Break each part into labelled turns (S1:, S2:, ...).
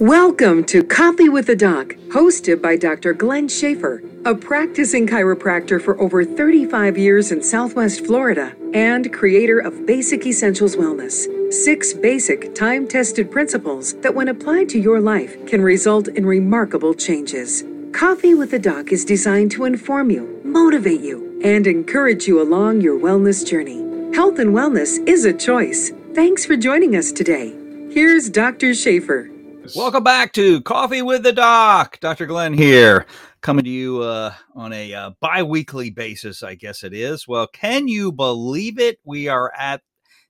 S1: Welcome to Coffee with the Doc, hosted by Dr. Glenn Schaefer, a practicing chiropractor for over 35 years in Southwest Florida and creator of Basic Essentials Wellness. Six basic, time tested principles that, when applied to your life, can result in remarkable changes. Coffee with the Doc is designed to inform you, motivate you, and encourage you along your wellness journey. Health and wellness is a choice. Thanks for joining us today. Here's Dr. Schaefer.
S2: Welcome back to Coffee with the Doc. Dr. Glenn here, coming to you uh, on a uh, bi weekly basis, I guess it is. Well, can you believe it? We are at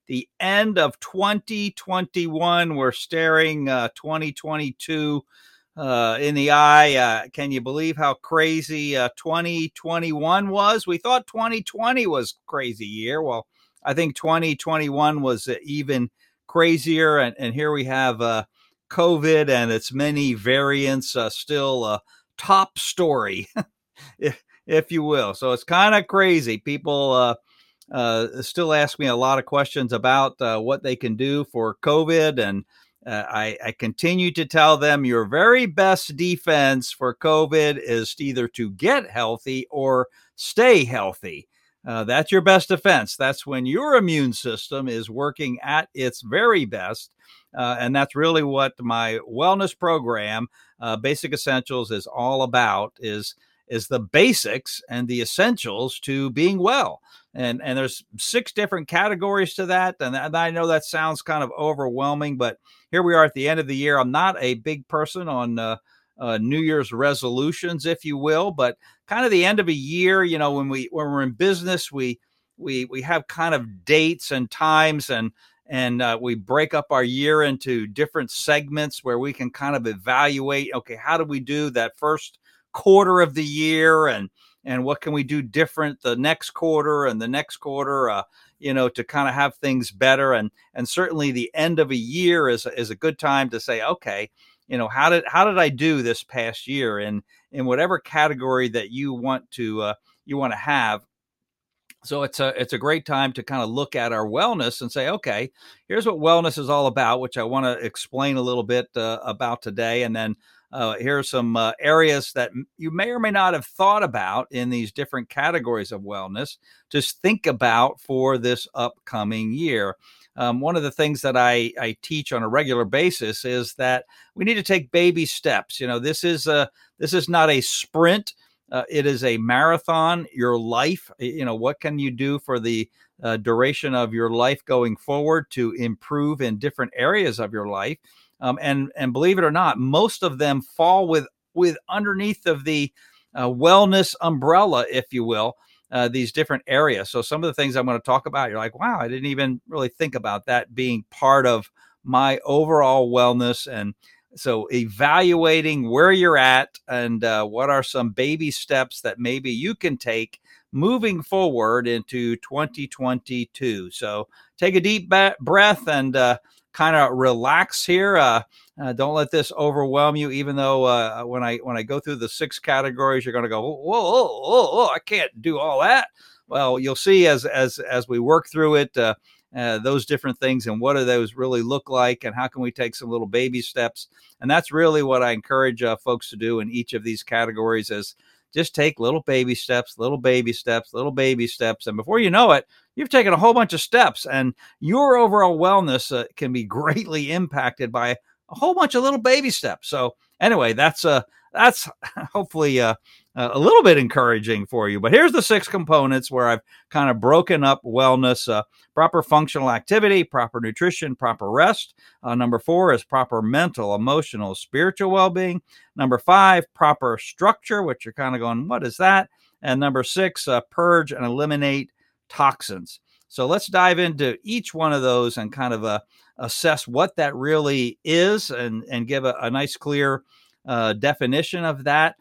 S2: the end of 2021. We're staring uh, 2022 uh, in the eye. Uh, can you believe how crazy uh, 2021 was? We thought 2020 was crazy year. Well, I think 2021 was even crazier, and, and here we have uh, COVID and its many variants uh, still a top story, if, if you will. So it's kind of crazy. People uh, uh, still ask me a lot of questions about uh, what they can do for COVID. And uh, I, I, continue to tell them your very best defense for COVID is either to get healthy or stay healthy. Uh, that's your best defense. That's when your immune system is working at its very best. Uh, and that's really what my wellness program, uh, Basic Essentials, is all about. Is is the basics and the essentials to being well. And and there's six different categories to that. And, and I know that sounds kind of overwhelming, but here we are at the end of the year. I'm not a big person on uh, uh, New Year's resolutions, if you will, but kind of the end of a year. You know, when we when we're in business, we we we have kind of dates and times and and uh, we break up our year into different segments where we can kind of evaluate okay how do we do that first quarter of the year and and what can we do different the next quarter and the next quarter uh, you know to kind of have things better? And and certainly the end of a year is is a good time to say okay you know how did how did i do this past year? In in whatever category that you want to uh, you want to have so it's a it's a great time to kind of look at our wellness and say, okay, here's what wellness is all about, which I want to explain a little bit uh, about today, and then uh, here are some uh, areas that you may or may not have thought about in these different categories of wellness. Just think about for this upcoming year. Um, one of the things that I, I teach on a regular basis is that we need to take baby steps. You know, this is a this is not a sprint uh, it is a marathon. Your life, you know, what can you do for the uh, duration of your life going forward to improve in different areas of your life? Um, and and believe it or not, most of them fall with with underneath of the uh, wellness umbrella, if you will. Uh, these different areas. So some of the things I'm going to talk about, you're like, wow, I didn't even really think about that being part of my overall wellness and so evaluating where you're at and uh, what are some baby steps that maybe you can take moving forward into 2022 so take a deep breath and uh, kind of relax here uh, uh, don't let this overwhelm you even though uh, when i when i go through the six categories you're going to go whoa, whoa, whoa, whoa, i can't do all that. Well you'll see as as as we work through it uh, those different things and what do those really look like and how can we take some little baby steps? And that's really what i encourage uh, folks to do in each of these categories is just take little baby steps little baby steps little baby steps and before you know it you've taken a whole bunch of steps and your overall wellness uh, can be greatly impacted by a whole bunch of little baby steps. So anyway that's uh that's hopefully uh uh, a little bit encouraging for you. But here's the six components where I've kind of broken up wellness uh, proper functional activity, proper nutrition, proper rest. Uh, number four is proper mental, emotional, spiritual well being. Number five, proper structure, which you're kind of going, what is that? And number six, uh, purge and eliminate toxins. So let's dive into each one of those and kind of uh, assess what that really is and, and give a, a nice, clear uh, definition of that.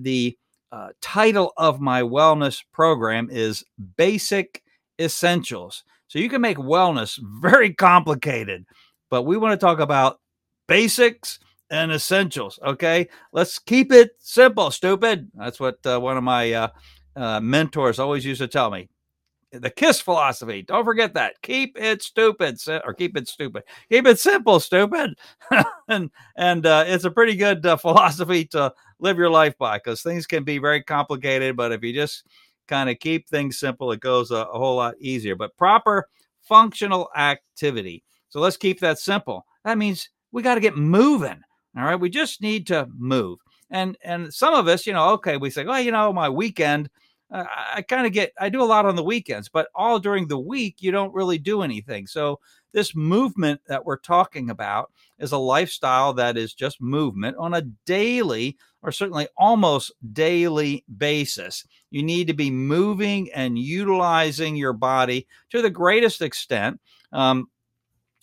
S2: the uh, title of my wellness program is Basic Essentials. So you can make wellness very complicated, but we want to talk about basics and essentials. Okay, let's keep it simple, stupid. That's what uh, one of my uh, uh mentors always used to tell me. The KISS philosophy. Don't forget that. Keep it stupid, or keep it stupid. Keep it simple, stupid. and and uh, it's a pretty good uh, philosophy to live your life by because things can be very complicated. But if you just kind of keep things simple, it goes a, a whole lot easier. But proper functional activity. So let's keep that simple. That means we got to get moving. All right, we just need to move. And and some of us, you know, okay, we say, oh, you know, my weekend I kind of get, I do a lot on the weekends, but all during the week, you don't really do anything. So, this movement that we're talking about is a lifestyle that is just movement on a daily or certainly almost daily basis. You need to be moving and utilizing your body to the greatest extent. Um,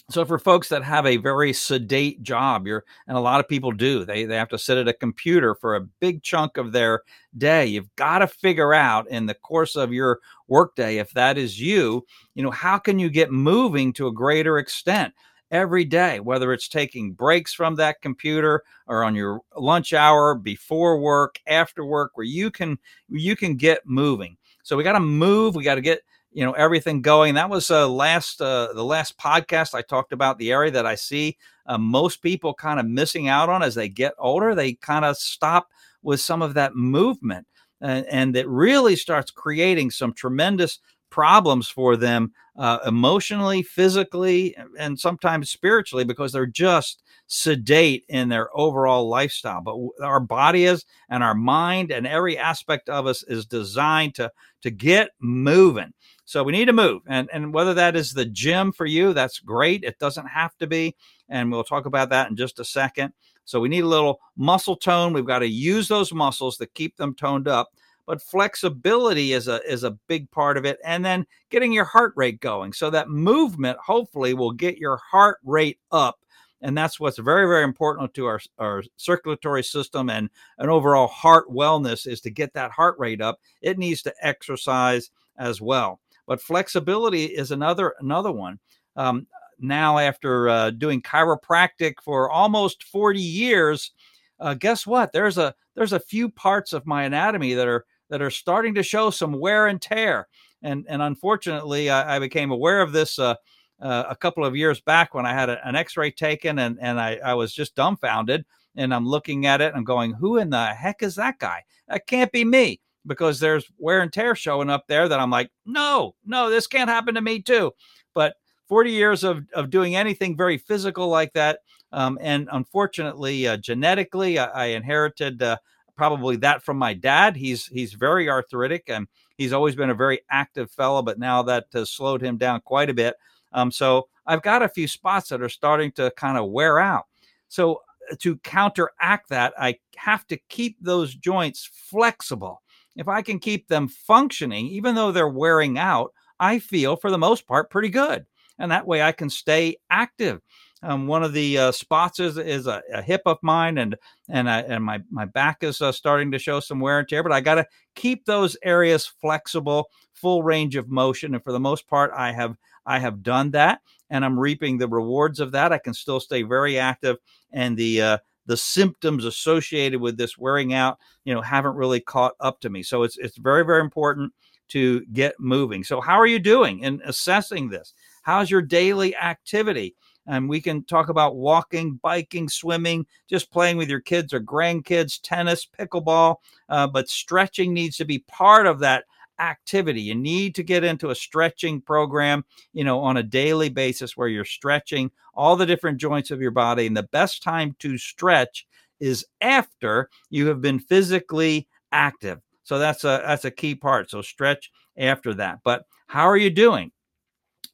S2: so for folks that have a very sedate job you're and a lot of people do they they have to sit at a computer for a big chunk of their day you've got to figure out in the course of your workday if that is you you know how can you get moving to a greater extent every day whether it's taking breaks from that computer or on your lunch hour before work after work where you can you can get moving. So we got to move we got to get you know everything going. That was uh, last uh, the last podcast I talked about the area that I see uh, most people kind of missing out on as they get older. They kind of stop with some of that movement, and, and it really starts creating some tremendous problems for them uh, emotionally, physically, and sometimes spiritually because they're just sedate in their overall lifestyle. But our body is, and our mind, and every aspect of us is designed to to get moving. So we need to move. And, and whether that is the gym for you, that's great. It doesn't have to be. And we'll talk about that in just a second. So we need a little muscle tone. We've got to use those muscles to keep them toned up. But flexibility is a is a big part of it. And then getting your heart rate going. So that movement hopefully will get your heart rate up. And that's what's very, very important to our, our circulatory system and an overall heart wellness is to get that heart rate up. It needs to exercise as well. But flexibility is another another one. Um, now, after uh, doing chiropractic for almost 40 years, uh, guess what? There's a there's a few parts of my anatomy that are that are starting to show some wear and tear. And and unfortunately, I, I became aware of this uh, uh, a couple of years back when I had a, an X-ray taken, and and I, I was just dumbfounded. And I'm looking at it and I'm going, who in the heck is that guy? That can't be me because there's wear and tear showing up there that I'm like, no, no, this can't happen to me too. But 40 years of, of doing anything very physical like that. Um, and unfortunately, uh, genetically, I, I inherited uh, probably that from my dad. He's he's very arthritic and he's always been a very active fellow, but now that has slowed him down quite a bit. Um, so I've got a few spots that are starting to kind of wear out. So uh, to counteract that, I have to keep those joints flexible if I can keep them functioning, even though they're wearing out, I feel for the most part pretty good. And that way I can stay active. Um, one of the uh, spots is, is a, a, hip of mine, and and I, and my my back is uh, starting to show some wear and tear. But I got to keep those areas flexible, full range of motion, and for the most part, I have I have done that, and I'm reaping the rewards of that. I can still stay very active, and the uh, the symptoms associated with this wearing out, you know, haven't really caught up to me. So it's it's very very important to get moving. So how are you doing in assessing this? How's your daily activity? And we can talk about walking, biking, swimming, just playing with your kids or grandkids, tennis, pickleball. Uh, but stretching needs to be part of that activity. You need to get into a stretching program, you know, on a daily basis where you're stretching all the different joints of your body. And the best time to stretch is after you have been physically active. So that's a that's a key part. So stretch after that. But how are you doing?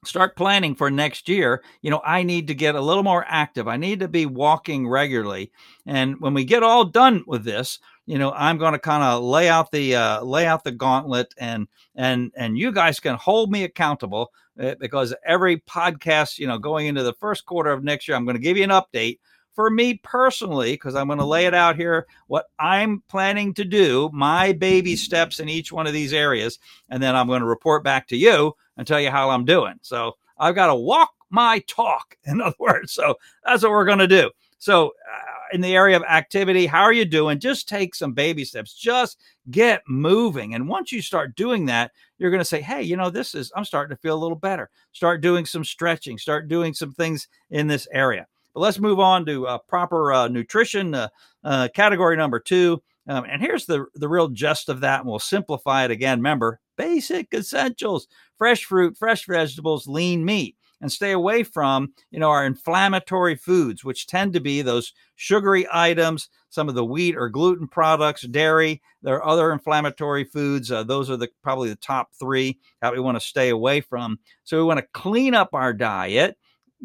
S2: Start planning for next year you know i need to get a little more active. I need to be walking regularly. And when we get all done with this you know i'm going to kind of lay out the uh, lay out the gauntlet and and and you guys can hold me accountable uh, because every podcast you know going into the first quarter of next year i'm going to give you an update for me personally because i'm going to lay it out here what i'm planning to do my baby steps in each one of these areas and then i'm going to report back to you and tell you how I'm doing. So I've got to walk my talk, in other words. So that's what we're going to do. So uh, in the area of activity. How are you doing? Just take some baby steps. Just get moving. And once you start doing that, you're going to say, hey, you know, this is, I'm starting to feel a little better. Start doing some stretching, start doing some things in this area. But let's move on to uh, proper uh, nutrition, uh, uh category number two. Um, and here's the, the real gist of that, and we'll simplify it again. Remember, basic essentials fresh fruit, fresh vegetables, lean meat and stay away from, you know, our inflammatory foods, which tend to be those sugary items, some of the wheat or gluten products, dairy. There are other inflammatory foods. Uh, those are the probably the top three that we want to stay away from. So we want to clean up our diet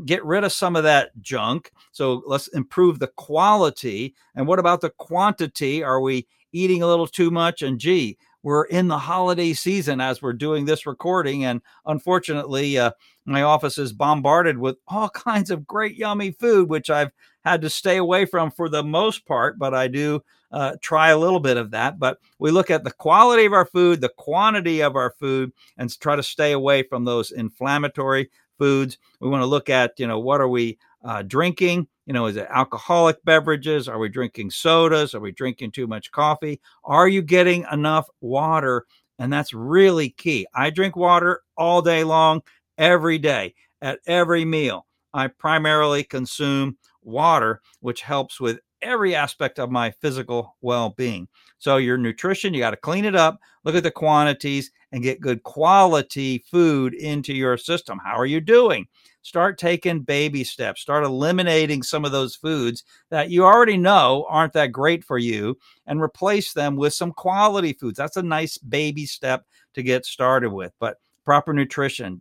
S2: get rid of some of that junk. So let's improve the quality. And what about the quantity? Are we eating a little too much? And gee, we're in the holiday season as we're doing this recording. And unfortunately, uh, my office is bombarded with all kinds of great, yummy food, which I've had to stay away from for the most part, but I do uh, try a little bit of that. But we look at the quality of our food, the quantity of our food, and try to stay away from those inflammatory foods. We want to look at, you know, what are we uh, drinking? You know, is it alcoholic beverages? Are we drinking sodas? Are we drinking too much coffee? Are you getting enough water? And that's really key. I drink water all day long, every day, at every meal. I primarily consume water, which helps with every aspect of my physical well being. So, your nutrition, you got to clean it up, look at the quantities, and get good quality food into your system. How are you doing? start taking baby steps, start eliminating some of those foods that you already know aren't that great for you and replace them with some quality foods. That's a nice baby step to get started with. But proper nutrition,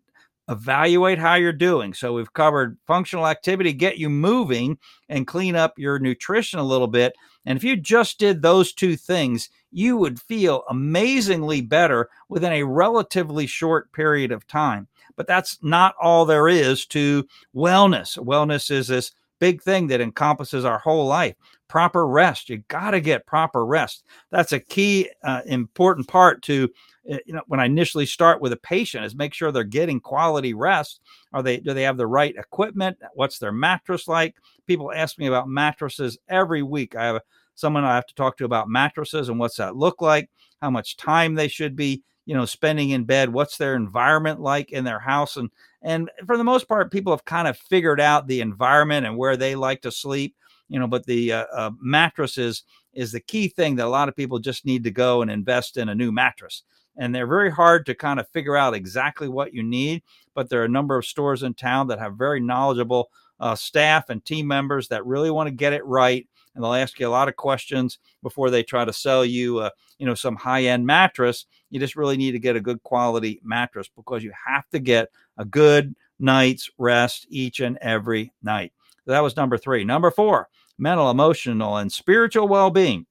S2: evaluate how you're doing. So we've covered functional activity, get you moving and clean up your nutrition a little bit. And if you just did those two things, you would feel amazingly better within a relatively short period of time. But that's not all there is to wellness. Wellness is this big thing that encompasses our whole life. Proper rest. You got to get proper rest. That's a key, uh, important part to eh, you know when I initially start with a patient is make sure they're getting quality rest. Are they do they have the right equipment? What's their mattress like? People ask me about mattresses every week. I have someone I have to talk to about mattresses and what's that look like, how much time they should be you know spending in bed what's their environment like in their house and and for the most part people have kind of figured out the environment and where they like to sleep you know but the uh, uh, mattress is is the key thing that a lot of people just need to go and invest in a new mattress and they're very hard to kind of figure out exactly what you need but there are a number of stores in town that have very knowledgeable uh, staff and team members that really want to get it right and they'll ask you a lot of questions before they try to sell you, uh, you know, some high end mattress. You just really need to get a good quality mattress because you have to get a good night's rest each and every night. So that was number three. Number four, mental, emotional, and spiritual well being.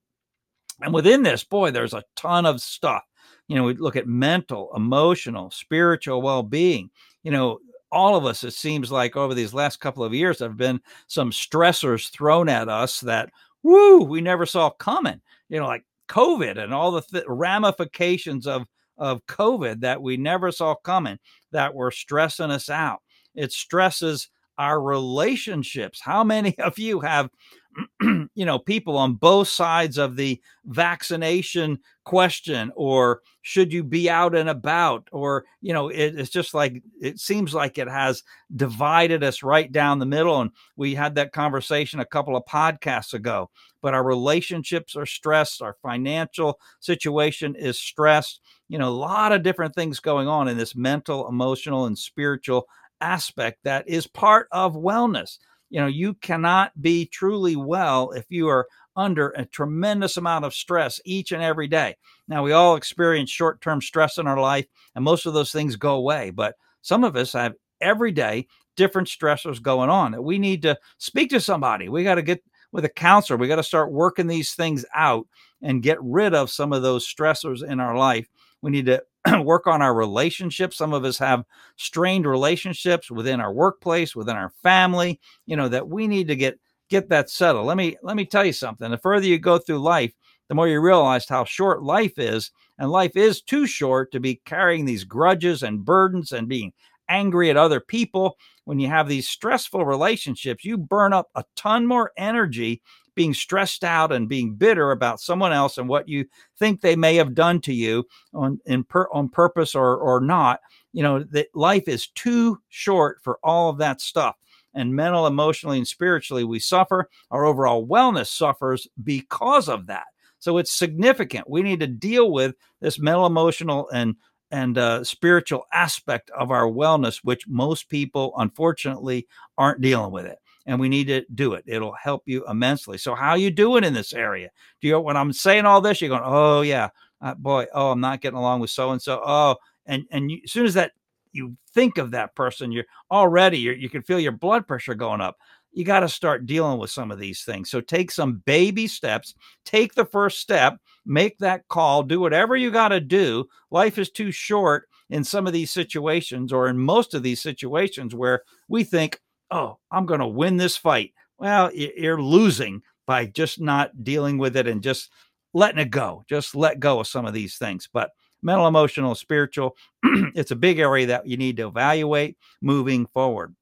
S2: And within this, boy, there's a ton of stuff. You know, we look at mental, emotional, spiritual well being. You know, all of us, it seems like over these last couple of years, have been some stressors thrown at us that, woo, we never saw coming. You know, like COVID and all the th- ramifications of of COVID that we never saw coming that were stressing us out. It stresses our relationships. How many of you have you know, people on both sides of the vaccination question, or should you be out and about, or, you know, it, it's just like, it seems like it has divided us right down the middle. And we had that conversation a couple of podcasts ago, but our relationships are stressed, our financial situation is stressed, you know, a lot of different things going on in this mental, emotional, and spiritual aspect that is part of wellness. You know you cannot be truly well if you are under a tremendous amount of stress each and every day. Now we all experience short-term stress in our life and most of those things go away but some of us have every day different stressors going on that we need to speak to somebody. We got to get with a counselor. We got to start working these things out and get rid of some of those stressors in our life. We need to work on our relationships. Some of us have strained relationships within our workplace, within our family, you know, that we need to get get that settled. Let me let me tell you something. The further you go through life, the more you realize how short life is, and life is too short to be carrying these grudges and burdens and being angry at other people. When you have these stressful relationships, you burn up a ton more energy being stressed out and being bitter about someone else and what you think they may have done to you on in per, on purpose or or not. You know that life is too short for all of that stuff. And mental, emotionally, and spiritually, we suffer. Our overall wellness suffers because of that. So it's significant. We need to deal with this mental, emotional, and and uh, spiritual aspect of our wellness, which most people, unfortunately, aren't dealing with it. And we need to do it. It'll help you immensely. So, how are you doing in this area? Do you when I'm saying all this, you're going, "Oh yeah, uh, boy, oh I'm not getting along with so and so." Oh, and and you, as soon as that you think of that person, you're already you're, you can feel your blood pressure going up you got to start dealing with some of these things. So take some baby steps, take the first step, make that call, do whatever you got to do. Life is too short in some of these situations, or in most of these situations, where we think, oh, I'm going to win this fight. Well, you're losing by just not dealing with it and just letting it go. Just let go of some of these things. But mental, emotional, spiritual, it's a big area that you need to evaluate moving forward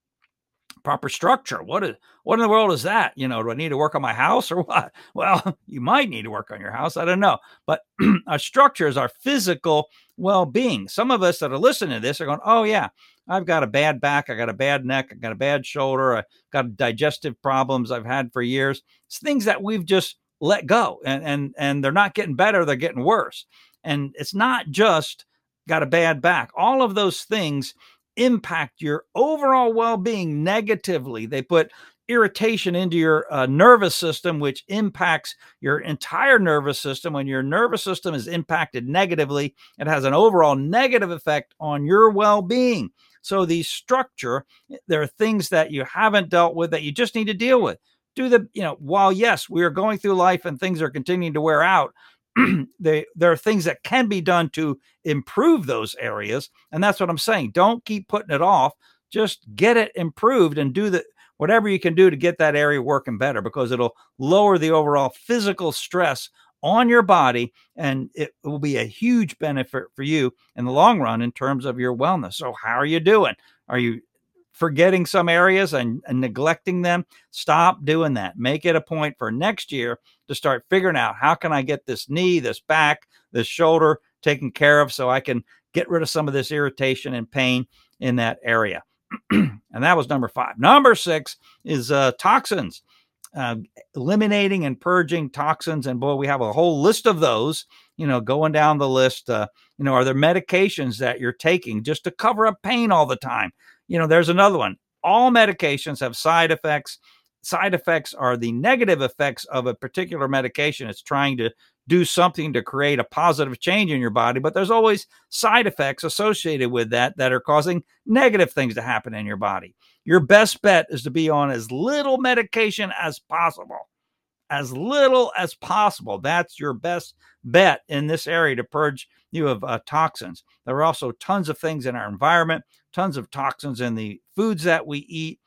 S2: proper structure. What is what in the world is that? You know, do I need to work on my house or what? Well, you might need to work on your house. I don't know. But our structure is our physical well-being. Some of us that are listening to this are going, "Oh yeah, I've got a bad back, I got a bad neck, I got a bad shoulder, I got digestive problems I've had for years." It's things that we've just let go and and and they're not getting better, they're getting worse. And it's not just got a bad back. All of those things impact your overall well being negatively. They put irritation into your uh, nervous system, which impacts your entire nervous system. When your nervous system is impacted negatively, it has an overall negative effect on your well being. So, the structure, there are things that you haven't dealt with that you just need to deal with. Do the, you know, while yes, we are going through life and things are continuing to wear out, they, there are things that can be done to improve those areas. And that's what I'm saying. Don't keep putting it off. Just get it improved and do the whatever you can do to get that area working better because it'll lower the overall physical stress on your body and it will be a huge benefit for you in the long run in terms of your wellness. So how are you doing? Are you forgetting some areas and, and, neglecting them stop doing that. Make it a point for next year to start figuring out how can i get this knee this back this shoulder taken care of so i can get rid of some of this irritation and pain in that area. And that was number five. Number six is uh, toxins. Uh, eliminating and purging toxins and boy we have a whole list of those you know going down the list uh, you know are there medications that you're taking just to cover up pain all the time you know, there's another one. All medications have side effects. Side effects are the negative effects of a particular medication. It's trying to do something to create a positive change in your body, but there's always side effects associated with that that are causing negative things to happen in your body. Your best bet is to be on as little medication as possible. As little as possible. That's your best bet in this area to purge you of uh, toxins. There are also tons of things in our environment tons of toxins in the foods that we eat.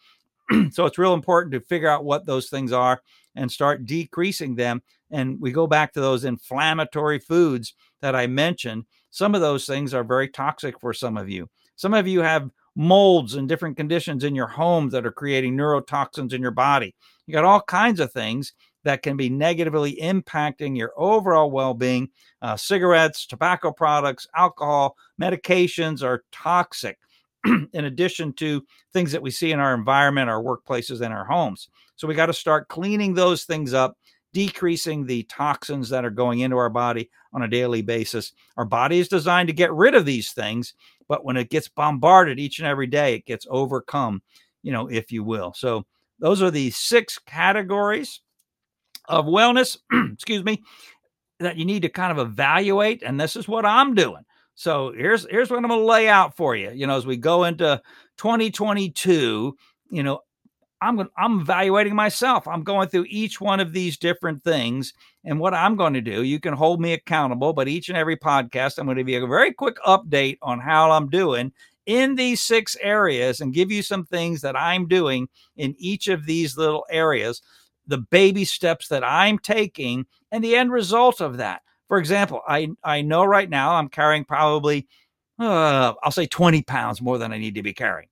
S2: so it's real important to figure out what those things are and start decreasing them. And we go back to those inflammatory foods that I mentioned. Some of those things are very toxic for some of you. Some of you have molds and different conditions in your home that are creating neurotoxins in your body. You got all kinds of things that can be negatively impacting your overall well being. Uh, cigarettes, tobacco products, alcohol, medications are toxic. in addition to things that we see in our environment, our workplaces, and our homes. So we got to start cleaning those things up, decreasing the toxins that are going into our body on a daily basis. Our body is designed to get rid of these things, but when it gets bombarded each and every day, it gets overcome, you know, if you will. So those are the six categories of wellness, excuse me, that you need to kind of evaluate. And this is what I'm doing. So here's here's what I'm going to lay out for you. You know, as we go into 2022, you know, I'm going I'm evaluating myself. I'm going through each one of these different things and what I'm going to do. You can hold me accountable, but each and every podcast I'm going to give you a very quick update on how I'm doing in these six areas and give you some things that I'm doing in each of these little areas, the baby steps that I'm taking and the end result of that. For example, I, I know right now I'm carrying probably, uh, I'll say 20 pounds more than I need to be carrying.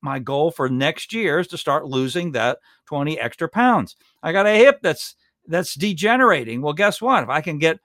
S2: my goal for next year is to start losing that 20 extra pounds. I got a hip that's that's degenerating. Well, guess what? If I can get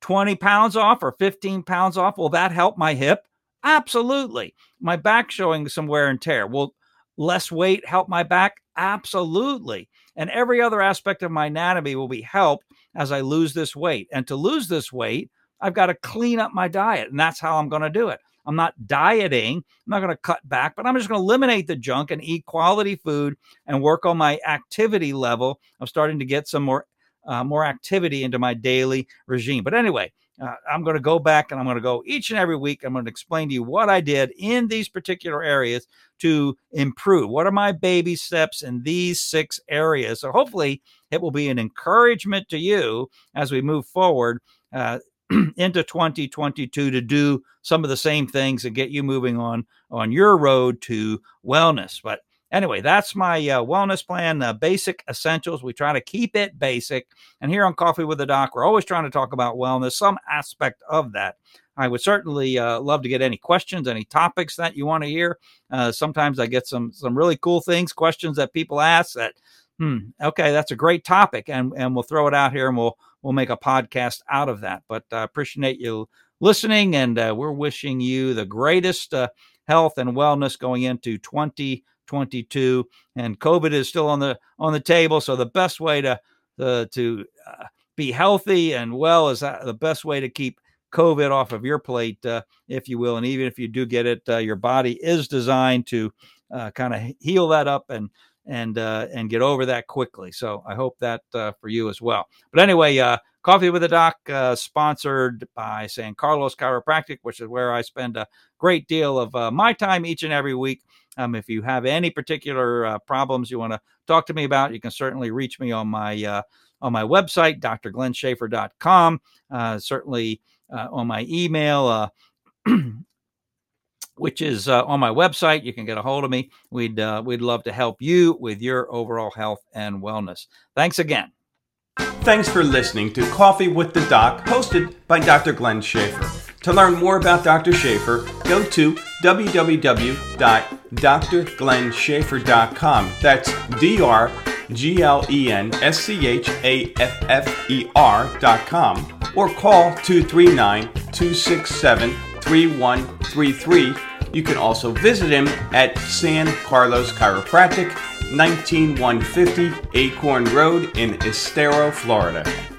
S2: 20 pounds off or 15 pounds off, will that help my hip? Absolutely. My back showing some wear and tear. Will less weight help my back? Absolutely. And every other aspect of my anatomy will be helped as I lose this weight. And to lose this weight, I've got to clean up my diet. And that's how I'm going to do it. I'm not dieting. I'm not going to cut back, but I'm just going to eliminate the junk and eat quality food and work on my activity level. I'm starting to get some more uh, more activity into my daily regime. But anyway, uh, I'm going to go back and I'm going to go each and every week. I'm going to explain to you what I did in these particular areas to improve. What are my baby steps in these six areas? So hopefully it will be an encouragement to you as we move forward. Uh, into 2022 to do some of the same things and get you moving on on your road to wellness. But Anyway, that's my uh, wellness plan, uh, basic essentials. We try to keep it basic. And here on Coffee with the Doc, we're always trying to talk about wellness, some aspect of that. I would certainly uh, love to get any questions, any topics that you want to hear. Uh, sometimes I get some some really cool things, questions that people ask that, hmm, okay, that's a great topic, and and we'll throw it out here and we'll we'll make a podcast out of that. But I appreciate you listening, and uh, we're wishing you the greatest uh, health and wellness going into 20- 22, and COVID is still on the on the table. So the best way to uh, to uh, be healthy and well is uh, the best way to keep COVID off of your plate, uh, if you will. And even if you do get it, uh, your body is designed to uh, kind of heal that up and and and get over that quickly. So I hope that for you as well. But anyway, Coffee with a Doc, sponsored by San Carlos Chiropractic, which is where I spend a great deal of my time each and every week. Um, if you have any particular uh, problems you want to talk to me about, you can certainly reach me on my uh, on my website, drglennschaefer.com. Uh, certainly uh, on my email, uh, which is uh, on my website. You can get a hold of me. We'd we'd love to help you with your overall health and wellness. Thanks again.
S3: Thanks for listening to Coffee with the Doc, hosted by Dr. Glenn Schaefer. To learn more about Dr. Schaefer, go to www.drglennschaefer.com. That's D R G L E N S C H A F F E R.com or call 239 267 3133. You can also visit him at San Carlos Chiropractic, 19150 Acorn Road in Estero, Florida.